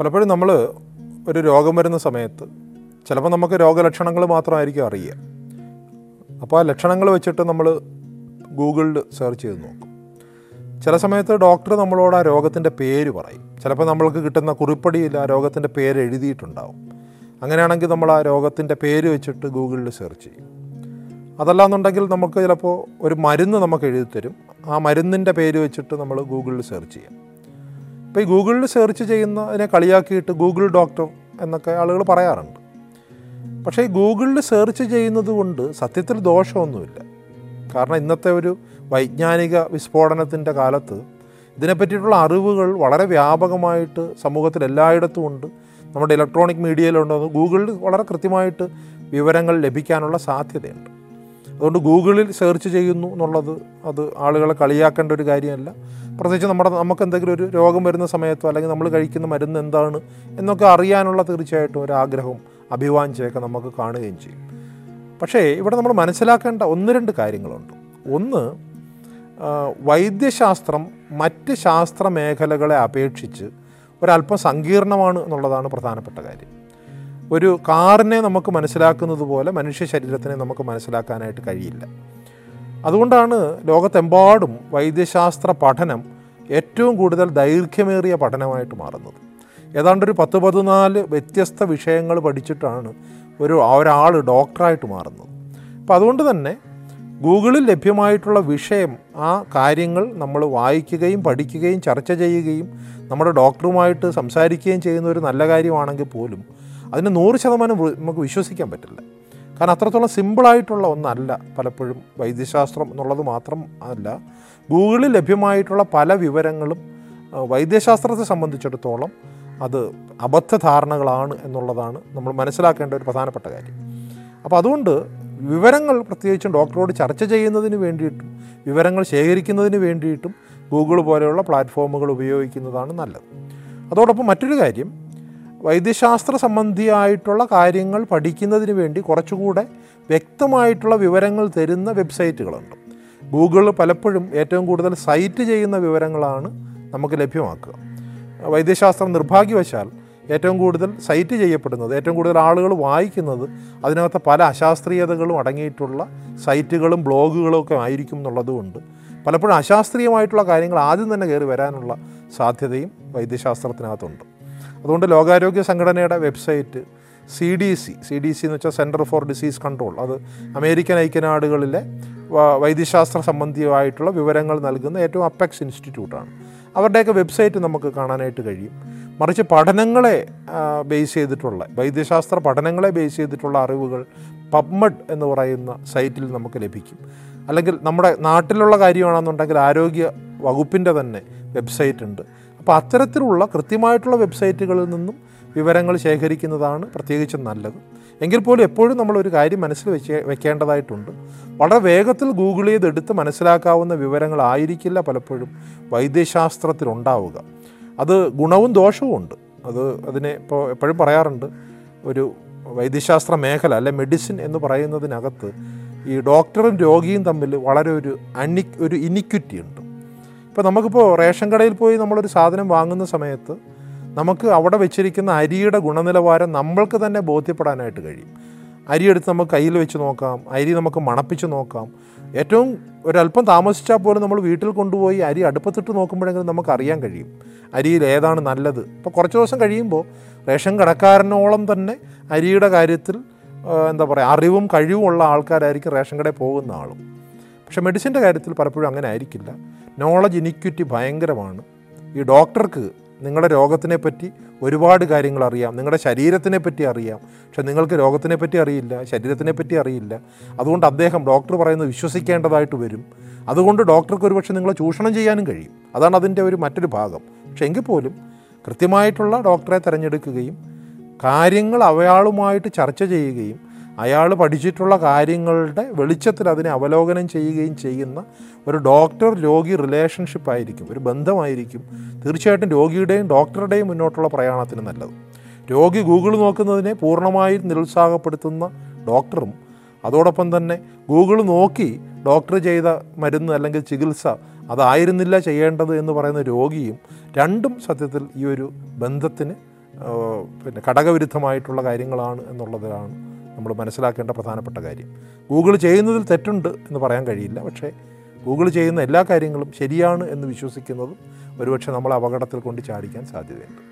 പലപ്പോഴും നമ്മൾ ഒരു രോഗം വരുന്ന സമയത്ത് ചിലപ്പോൾ നമുക്ക് രോഗലക്ഷണങ്ങൾ മാത്രമായിരിക്കും അറിയുക. അപ്പോൾ ആ ലക്ഷണങ്ങൾ വെച്ചിട്ട് നമ്മൾ ഗൂഗിളിൽ സെർച്ച് ചെയ്ത് നോക്കും. ചില സമയത്ത് ഡോക്ടർ നമ്മളോട് ആ രോഗത്തിന്റെ പേര് പറയും. ചിലപ്പോൾ നമ്മൾക്ക് കിട്ടുന്ന കുറിപ്പടിയിൽ ആ രോഗത്തിന്റെ പേര് എഴുതിയിട്ടുണ്ടാവും. അങ്ങനെയാണെങ്കിൽ നമ്മൾ ആ രോഗത്തിന്റെ പേര് വെച്ചിട്ട് ഗൂഗിളിൽ സെർച്ച് ചെയ്യും. അതല്ലാന്നുണ്ടെങ്കിൽ നമുക്ക് ചിലപ്പോൾ ഒരു മരുന്ന് നമുക്ക് എഴുതി തരും ആ മരുന്നിന്റെ പേര് വെച്ചിട്ട് നമ്മൾ ഗൂഗിളിൽ സെർച്ച് ചെയ്യാം. ഇപ്പോൾ ഈ ഗൂഗിളിൽ സെർച്ച് ചെയ്യുന്നതിനെ കളിയാക്കിയിട്ട് ഗൂഗിൾ ഡോക്ടർ എന്നൊക്കെ ആളുകൾ പറയാറുണ്ട്. പക്ഷേ ഈ ഗൂഗിളിൽ സെർച്ച് ചെയ്യുന്നത് കൊണ്ട് സത്യത്തിൽ ദോഷമൊന്നുമില്ല. കാരണം ഇന്നത്തെ ഒരു വൈജ്ഞാനിക വിസ്ഫോടനത്തിന്റെ കാലത്ത് ഇതിനെപ്പറ്റിയിട്ടുള്ള അറിവുകൾ വളരെ വ്യാപകമായിട്ട് സമൂഹത്തിൽ എല്ലായിടത്തും ഉണ്ട്. നമ്മുടെ ഇലക്ട്രോണിക് മീഡിയയിലുണ്ടോ. ഗൂഗിളിൽ വളരെ കൃത്യമായിട്ട് വിവരങ്ങൾ ലഭിക്കാനുള്ള സാധ്യതയുണ്ട്. അതുകൊണ്ട് ഗൂഗിളിൽ സെർച്ച് ചെയ്യുന്നു എന്നുള്ളത് അത് ആളുകളെ കളിയാക്കേണ്ട ഒരു കാര്യമല്ല. പ്രത്യേകിച്ച് നമ്മുടെ നമുക്ക് എന്തെങ്കിലും ഒരു രോഗം വരുന്ന സമയത്തോ അല്ലെങ്കിൽ നമ്മൾ കഴിക്കുന്ന മരുന്ന് എന്താണ് എന്നൊക്കെ അറിയാനുള്ള തീർച്ചയായിട്ടും ഒരു ആഗ്രഹവും അഭിവാഞ്ചയൊക്കെ നമുക്ക് കാണുകയും ചെയ്യും. പക്ഷേ ഇവിടെ നമ്മൾ മനസ്സിലാക്കേണ്ട ഒന്ന് രണ്ട് കാര്യങ്ങളുണ്ട്. ഒന്ന് വൈദ്യശാസ്ത്രം മറ്റ് ശാസ്ത്ര മേഖലകളെ അപേക്ഷിച്ച് ഒരല്പം സങ്കീർണമാണ് എന്നുള്ളതാണ് പ്രധാനപ്പെട്ട കാര്യം. ഒരു കാറിനെ നമുക്ക് മനസ്സിലാക്കുന്നത് പോലെ മനുഷ്യ ശരീരത്തിനെ നമുക്ക് മനസ്സിലാക്കാനായിട്ട് കഴിയില്ല. അതുകൊണ്ടാണ് ലോകത്തെമ്പാടും വൈദ്യശാസ്ത്ര പഠനം ഏറ്റവും കൂടുതൽ ദൈർഘ്യമേറിയ പഠനമായിട്ട് മാറുന്നത്. ഏതാണ്ട് ഒരു പത്ത് പതിനാല് വ്യത്യസ്ത വിഷയങ്ങൾ പഠിച്ചിട്ടാണ് ഒരു ഒരാൾ ഡോക്ടറായിട്ട് മാറുന്നത്. അപ്പം അതുകൊണ്ട് തന്നെ ഗൂഗിളിൽ ലഭ്യമായിട്ടുള്ള വിഷയം ആ കാര്യങ്ങൾ നമ്മൾ വായിക്കുകയും പഠിക്കുകയും ചർച്ച ചെയ്യുകയും നമ്മുടെ ഡോക്ടറുമായിട്ട് സംസാരിക്കുകയും ചെയ്യുന്ന ഒരു നല്ല കാര്യമാണെങ്കിൽ പോലും അതിന് നൂറ് ശതമാനം നമുക്ക് വിശ്വസിക്കാൻ പറ്റില്ല. കാരണം അത്രത്തോളം സിമ്പിളായിട്ടുള്ള ഒന്നല്ല പലപ്പോഴും വൈദ്യശാസ്ത്രം എന്നുള്ളത് മാത്രം അല്ല. ഗൂഗിളിൽ ലഭ്യമായിട്ടുള്ള പല വിവരങ്ങളും വൈദ്യശാസ്ത്രത്തെ സംബന്ധിച്ചിടത്തോളം അത് അബദ്ധധാരണകളാണ് എന്നുള്ളതാണ് നമ്മൾ മനസ്സിലാക്കേണ്ട ഒരു പ്രധാനപ്പെട്ട കാര്യം. അപ്പോൾ അതുകൊണ്ട് വിവരങ്ങൾ പ്രത്യേകിച്ചും ഡോക്ടറോട് ചർച്ച ചെയ്യുന്നതിന് വേണ്ടിയിട്ടും വിവരങ്ങൾ ശേഖരിക്കുന്നതിന് വേണ്ടിയിട്ടും ഗൂഗിൾ പോലെയുള്ള പ്ലാറ്റ്ഫോമുകൾ ഉപയോഗിക്കുന്നതാണ് നല്ലത്. അതോടൊപ്പം മറ്റൊരു കാര്യം വൈദ്യശാസ്ത്ര സംബന്ധിയായിട്ടുള്ള കാര്യങ്ങൾ പഠിക്കുന്നതിന് വേണ്ടി കുറച്ചുകൂടെ വ്യക്തമായിട്ടുള്ള വിവരങ്ങൾ തരുന്ന വെബ്സൈറ്റുകളുണ്ട്. ഗൂഗിൾ പലപ്പോഴും ഏറ്റവും കൂടുതൽ സൈറ്റ് ചെയ്യുന്ന വിവരങ്ങളാണ് നമുക്ക് ലഭ്യമാക്കുക. വൈദ്യശാസ്ത്രം നിർഭാഗ്യവശാൽ ഏറ്റവും കൂടുതൽ സൈറ്റ് ചെയ്യപ്പെടുന്നത് ഏറ്റവും കൂടുതൽ ആളുകൾ വായിക്കുന്നത് അതിനകത്ത് പല അശാസ്ത്രീയതകളും അടങ്ങിയിട്ടുള്ള സൈറ്റുകളും ബ്ലോഗുകളും ഒക്കെ ആയിരിക്കും എന്നുള്ളതുകൊണ്ട് പലപ്പോഴും അശാസ്ത്രീയമായിട്ടുള്ള കാര്യങ്ങൾ ആദ്യം തന്നെ കയറി വരാനുള്ള സാധ്യതയും വൈദ്യശാസ്ത്രത്തിനകത്തുണ്ട്. അതുകൊണ്ട് ലോകാരോഗ്യ സംഘടനയുടെ website C D C C D C എന്ന് വെച്ചാൽ സെന്റർ ഫോർ ഡിസീസ് കൺട്രോൾ അത് അമേരിക്കൻ ഐക്യനാടുകളിലെ വൈദ്യശാസ്ത്ര സംബന്ധിയായിട്ടുള്ള വിവരങ്ങൾ നൽകുന്ന ഏറ്റവും അപ്പെക്സ് ഇൻസ്റ്റിറ്റ്യൂട്ടാണ്. അവരുടെയൊക്കെ വെബ്സൈറ്റ് നമുക്ക് കാണാനായിട്ട് കഴിയും. മറിച്ച് പഠനങ്ങളെ ബേസ് ചെയ്തിട്ടുള്ള വൈദ്യശാസ്ത്ര പഠനങ്ങളെ ബേസ് ചെയ്തിട്ടുള്ള അറിവുകൾ പബ്മഡ് എന്ന് പറയുന്ന സൈറ്റിൽ നമുക്ക് ലഭിക്കും. അല്ലെങ്കിൽ നമ്മുടെ നാട്ടിലുള്ള കാര്യമാണെന്നുണ്ടെങ്കിൽ ആരോഗ്യ വകുപ്പിന്റെ തന്നെ വെബ്സൈറ്റ് ഉണ്ട്. അപ്പോൾ അത്തരത്തിലുള്ള കൃത്യമായിട്ടുള്ള വെബ്സൈറ്റുകളിൽ നിന്നും വിവരങ്ങൾ ശേഖരിക്കുന്നതാണ് പ്രത്യേകിച്ചും നല്ലത്. എങ്കിൽ പോലും എപ്പോഴും നമ്മളൊരു കാര്യം മനസ്സിൽ വെച്ച് വെക്കേണ്ടതായിട്ടുണ്ട്. വളരെ വേഗത്തിൽ ഗൂഗിൾ ചെയ്തെടുത്ത് മനസ്സിലാക്കാവുന്ന വിവരങ്ങളായിരിക്കില്ല പലപ്പോഴും വൈദ്യശാസ്ത്രത്തിലുണ്ടാവുക. അത് ഗുണവും ദോഷവും ഉണ്ട്. അത് അതിനെ ഇപ്പോൾ എപ്പോഴും പറയാറുണ്ട്. ഒരു വൈദ്യശാസ്ത്ര മേഖല അല്ലെ മെഡിസിൻ എന്ന് പറയുന്നതിനകത്ത് ഈ ഡോക്ടറും രോഗിയും തമ്മിൽ വളരെ ഒരു അണി ഒരു ഇനിക്വിറ്റി ഉണ്ട്. ഇപ്പോൾ നമുക്കിപ്പോൾ റേഷൻ കടയിൽ പോയി നമ്മളൊരു സാധനം വാങ്ങുന്ന സമയത്ത് നമുക്ക് അവിടെ വെച്ചിരിക്കുന്ന അരിയുടെ ഗുണനിലവാരം നമ്മൾക്ക് തന്നെ ബോധ്യപ്പെടാനായിട്ട് കഴിയും. അരി എടുത്ത് നമുക്ക് കയ്യിൽ വെച്ച് നോക്കാം അരി നമുക്ക് മണപ്പിച്ച് നോക്കാം. ഏറ്റവും ഒരല്പം താമസിച്ചാൽ പോലും നമ്മൾ വീട്ടിൽ കൊണ്ടുപോയി അരി അടുപ്പത്തിട്ട് നോക്കുമ്പോഴെങ്കിലും നമുക്ക് അറിയാൻ കഴിയും അരിയിൽ ഏതാണ് നല്ലത്. ഇപ്പോൾ കുറച്ച് ദിവസം കഴിയുമ്പോൾ റേഷൻ കടക്കാരനോളം തന്നെ അരിയുടെ കാര്യത്തിൽ എന്താ പറയുക അറിവും കഴിവും ഉള്ള ആൾക്കാരായിരിക്കും റേഷൻ കടയിൽ പോകുന്ന ആളും. പക്ഷേ മെഡിസിന്റെ കാര്യത്തിൽ പലപ്പോഴും അങ്ങനെ ആയിരിക്കില്ല. നോളജ് ഇനിക്വിറ്റി ഭയങ്കരമാണ്. ഈ ഡോക്ടർക്ക് നിങ്ങളുടെ രോഗത്തിനെ പറ്റി ഒരുപാട് കാര്യങ്ങൾ അറിയാം. നിങ്ങളുടെ ശരീരത്തിനെ പറ്റി അറിയാം. പക്ഷെ നിങ്ങൾക്ക് രോഗത്തിനെ പറ്റി അറിയില്ല ശരീരത്തിനെ പറ്റി അറിയില്ല. അതുകൊണ്ട് അദ്ദേഹം ഡോക്ടർ പറയുന്നത് വിശ്വസിക്കേണ്ടതായിട്ട് വരും. അതുകൊണ്ട് ഡോക്ടർക്ക് ഒരുപക്ഷെ നിങ്ങളെ ചൂഷണം ചെയ്യാനും കഴിയും. അതാണ് അതിന്റെ ഒരു മറ്റൊരു ഭാഗം. പക്ഷെ എങ്കിൽ പോലും കൃത്യമായിട്ടുള്ള ഡോക്ടറെ തിരഞ്ഞെടുക്കുകയും കാര്യങ്ങൾ അയാളുമായിട്ട് ചർച്ച ചെയ്യുകയും അയാൾ പഠിച്ചിട്ടുള്ള കാര്യങ്ങളുടെ വെളിച്ചത്തിൽ അതിനെ അവലോകനം ചെയ്യുകയും ചെയ്യുന്ന ഒരു ഡോക്ടർ രോഗി റിലേഷൻഷിപ്പ് ആയിരിക്കും ഒരു ബന്ധമായിരിക്കും. തീർച്ചയായിട്ടും രോഗിയുടെയും ഡോക്ടറുടെയും മുന്നോട്ടുള്ള പ്രയാണത്തിന് നല്ലത്. രോഗി ഗൂഗിൾ നോക്കുന്നതിനെ പൂർണമായും നിരുത്സാഹപ്പെടുത്തുന്ന ഡോക്ടറും അതോടൊപ്പം തന്നെ ഗൂഗിൾ നോക്കി ഡോക്ടർ ചെയ്ത മരുന്ന് അല്ലെങ്കിൽ ചികിത്സ അതായിരുന്നില്ല ചെയ്യേണ്ടത് എന്ന് പറയുന്ന രോഗിയും രണ്ടും സത്യത്തിൽ ഈ ഒരു ബന്ധത്തിന് പിന്നെ ഘടകവിരുദ്ധമായിട്ടുള്ള കാര്യങ്ങളാണ് എന്നുള്ളതാണ് നമ്മൾ മനസ്സിലാക്കേണ്ട പ്രധാനപ്പെട്ട കാര്യം. ഗൂഗിൾ ചെയ്യുന്നതിൽ തെറ്റുണ്ട് എന്ന് പറയാൻ കഴിയില്ല. പക്ഷേ ഗൂഗിൾ ചെയ്യുന്ന എല്ലാ കാര്യങ്ങളും ശരിയാണ് എന്ന് വിശ്വസിക്കുന്നതും ഒരുപക്ഷെ നമ്മൾ അപകടത്തിൽ കൊണ്ട് ചാടിക്കാൻ സാധ്യതയുണ്ട്.